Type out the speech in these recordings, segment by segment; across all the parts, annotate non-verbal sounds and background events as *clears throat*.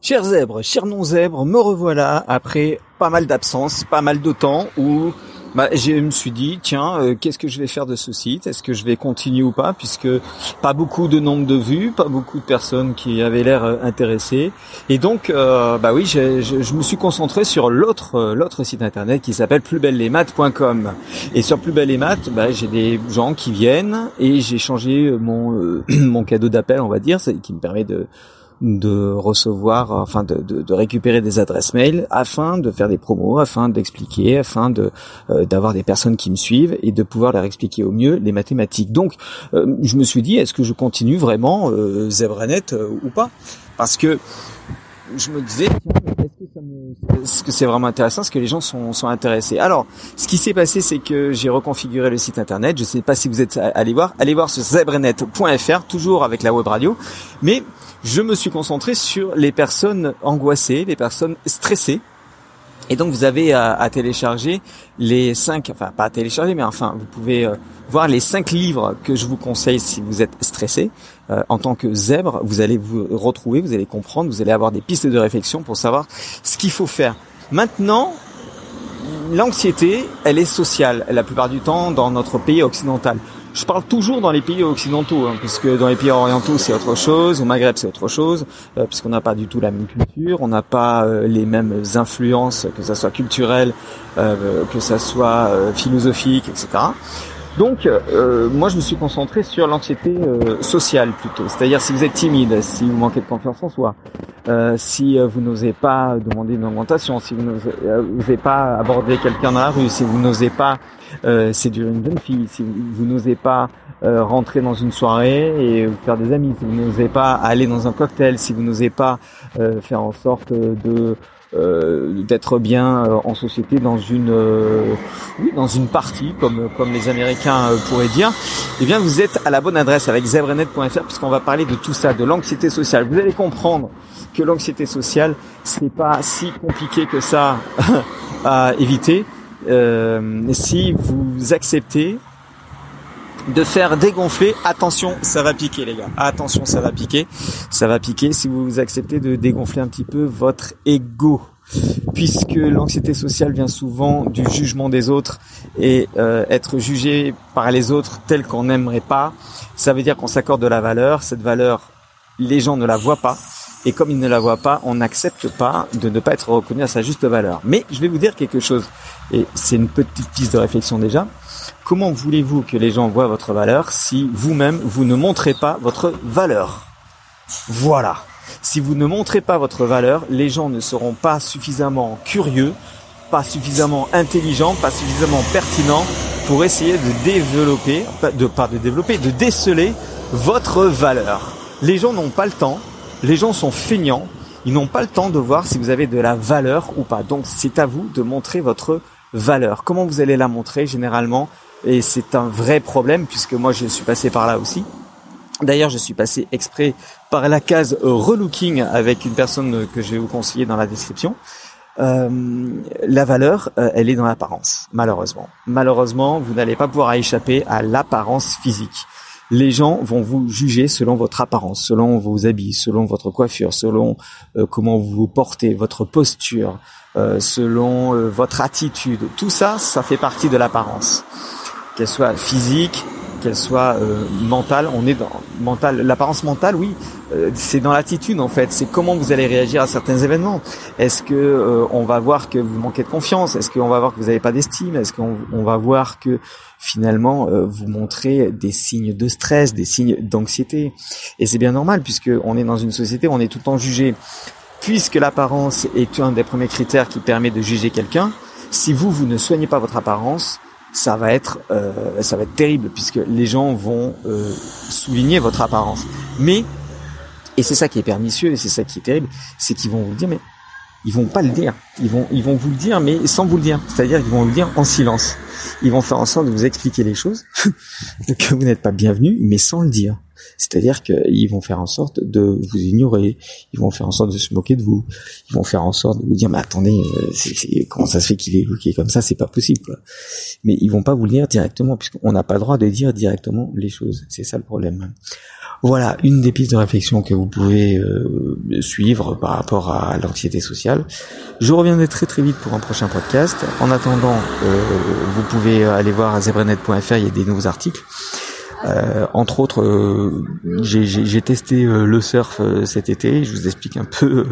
Chers zèbres, chers non-zèbres, me revoilà après pas mal d'absence, pas mal de temps où bah, je me suis dit, tiens, euh, qu'est-ce que je vais faire de ce site? Est-ce que je vais continuer ou pas? Puisque pas beaucoup de nombre de vues, pas beaucoup de personnes qui avaient l'air euh, intéressées. Et donc, euh, bah oui, je, me suis concentré sur l'autre l'autre site internet qui s'appelle plusbellesmaths.com. Et sur Plus Maths, bah, j'ai des gens qui viennent et j'ai changé mon *clears throat* mon cadeau d'appel, on va dire, qui me permet de de recevoir, enfin de, de, récupérer des adresses mail afin de faire des promos, afin d'expliquer, afin de euh, d'avoir des personnes qui me suivent et de pouvoir leur expliquer au mieux les mathématiques. Donc, euh, je me suis dit, est-ce que je continue vraiment euh, Zebranet euh, ou pas? Parce que je me disais, est-ce que c'est vraiment intéressant? Est-ce que les gens sont, sont intéressés? Alors, ce qui s'est passé, c'est que j'ai reconfiguré le site internet. Je ne sais pas si vous êtes allé voir. Allez voir sur zebranet.fr, toujours avec la web radio. Mais je me suis concentré sur les personnes angoissées, les personnes stressées. Et donc vous avez à, télécharger les cinq, enfin pas à télécharger, mais enfin vous pouvez euh, voir les cinq livres que je vous conseille si vous êtes stressé. Euh, en tant que zèbre, vous allez vous retrouver, vous allez comprendre, vous allez avoir des pistes de réflexion pour savoir ce qu'il faut faire. Maintenant, l'anxiété, elle est sociale la plupart du temps dans notre pays occidental. Je parle toujours dans les pays occidentaux, hein, puisque dans les pays orientaux c'est autre chose, au Maghreb c'est autre chose, euh, puisqu'on n'a pas du tout la même culture, on n'a pas euh, les mêmes influences, que ça soit culturelles, euh, que ça soit philosophique, etc. Donc, moi, je me suis concentré sur l'anxiété sociale plutôt. C'est-à-dire, si vous êtes timide, si vous manquez de confiance en soi, si vous n'osez pas demander une augmentation, si vous n'osez pas aborder quelqu'un dans la rue, si vous n'osez pas euh, séduire une jeune fille, si vous, n'osez pas euh, rentrer dans une soirée et faire des amis, si vous n'osez pas aller dans un cocktail, si vous n'osez pas euh, faire en sorte de euh, d'être bien en société dans une oui, dans une partie comme comme les Américains pourraient dire, eh bien vous êtes à la bonne adresse avec zebrenet.fr puisqu'on va parler de tout ça, de l'anxiété sociale. Vous allez comprendre que l'anxiété sociale c'est pas si compliqué que ça *laughs* à éviter euh, si vous acceptez de faire dégonfler, attention, ça va piquer les gars. Attention, ça va piquer. Ça va piquer si vous acceptez de dégonfler un petit peu votre ego. Puisque l'anxiété sociale vient souvent du jugement des autres et euh, être jugé par les autres tel qu'on n'aimerait pas, ça veut dire qu'on s'accorde de la valeur. Cette valeur, les gens ne la voient pas. Et comme ils ne la voient pas, on n'accepte pas de ne pas être reconnu à sa juste valeur. Mais je vais vous dire quelque chose, et c'est une petite piste de réflexion déjà. Comment voulez-vous que les gens voient votre valeur si vous-même, vous ne montrez pas votre valeur? Voilà. Si vous ne montrez pas votre valeur, les gens ne seront pas suffisamment curieux, pas suffisamment intelligents, pas suffisamment pertinents pour essayer de développer, de pas de développer, de déceler votre valeur. Les gens n'ont pas le temps, les gens sont feignants, ils n'ont pas le temps de voir si vous avez de la valeur ou pas. Donc c'est à vous de montrer votre valeur. Comment vous allez la montrer généralement? Et c'est un vrai problème puisque moi je suis passé par là aussi. D'ailleurs, je suis passé exprès par la case relooking avec une personne que je vais vous conseiller dans la description. Euh, la valeur, euh, elle est dans l'apparence, malheureusement. Malheureusement, vous n'allez pas pouvoir échapper à l'apparence physique les gens vont vous juger selon votre apparence, selon vos habits, selon votre coiffure, selon euh, comment vous vous portez, votre posture, euh, selon votre attitude. Tout ça, ça fait partie de l'apparence. Qu'elle soit physique, qu'elle soit mentale, on est dans mental. L'apparence mentale, oui, c'est dans l'attitude en fait. C'est comment vous allez réagir à certains événements. Est-ce que on va voir que vous manquez de confiance? Est-ce qu'on va voir que vous n'avez pas d'estime? Est-ce qu'on va voir que finalement euh, vous montrez des signes de stress, des signes d'anxiété? Et c'est bien normal puisque on est dans une société où on est tout le temps jugé. Puisque l'apparence est un des premiers critères qui permet de juger quelqu'un, si vous vous ne soignez pas votre apparence, ça va être euh, ça va être terrible puisque les gens vont euh, souligner votre apparence. Mais et c'est ça qui est pernicieux et c'est ça qui est terrible, c'est qu'ils vont vous dire mais ils vont pas le dire. Ils vont, ils vont vous le dire, mais sans vous le dire. C'est-à-dire qu'ils vont le dire en silence. Ils vont faire en sorte de vous expliquer les choses, *laughs* que vous n'êtes pas bienvenu, mais sans le dire. C'est-à-dire qu'ils vont faire en sorte de vous ignorer, ils vont faire en sorte de se moquer de vous, ils vont faire en sorte de vous dire mais attendez, euh, c'est, comment ça se fait qu'il est bloqué comme ça, c'est pas possible. Mais ils vont pas vous le dire directement puisqu'on n'a pas le droit de dire directement les choses. C'est ça le problème. Voilà une des pistes de réflexion que vous pouvez euh, suivre par rapport à l'anxiété sociale. Je reviendrai très très vite pour un prochain podcast. En attendant, euh, vous pouvez aller voir à il y a des nouveaux articles. Euh, entre autres, euh, j'ai testé euh, le surf cet été. Je vous explique un peu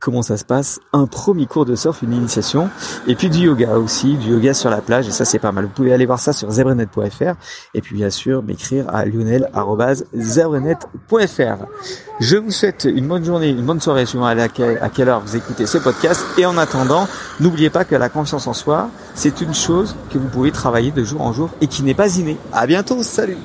comment ça se passe. Un premier cours de surf, une initiation, et puis du yoga aussi, du yoga sur la plage. Et ça, c'est pas mal. Vous pouvez aller voir ça sur zebrenet.fr et puis bien sûr m'écrire à lionel@zebrenet.fr. Je vous souhaite une bonne journée, une bonne soirée, suivant à, à quelle heure vous écoutez ce podcast. Et en attendant, n'oubliez pas que la confiance en soi, c'est une chose que vous pouvez travailler de jour en jour et qui n'est pas innée. À bientôt, salut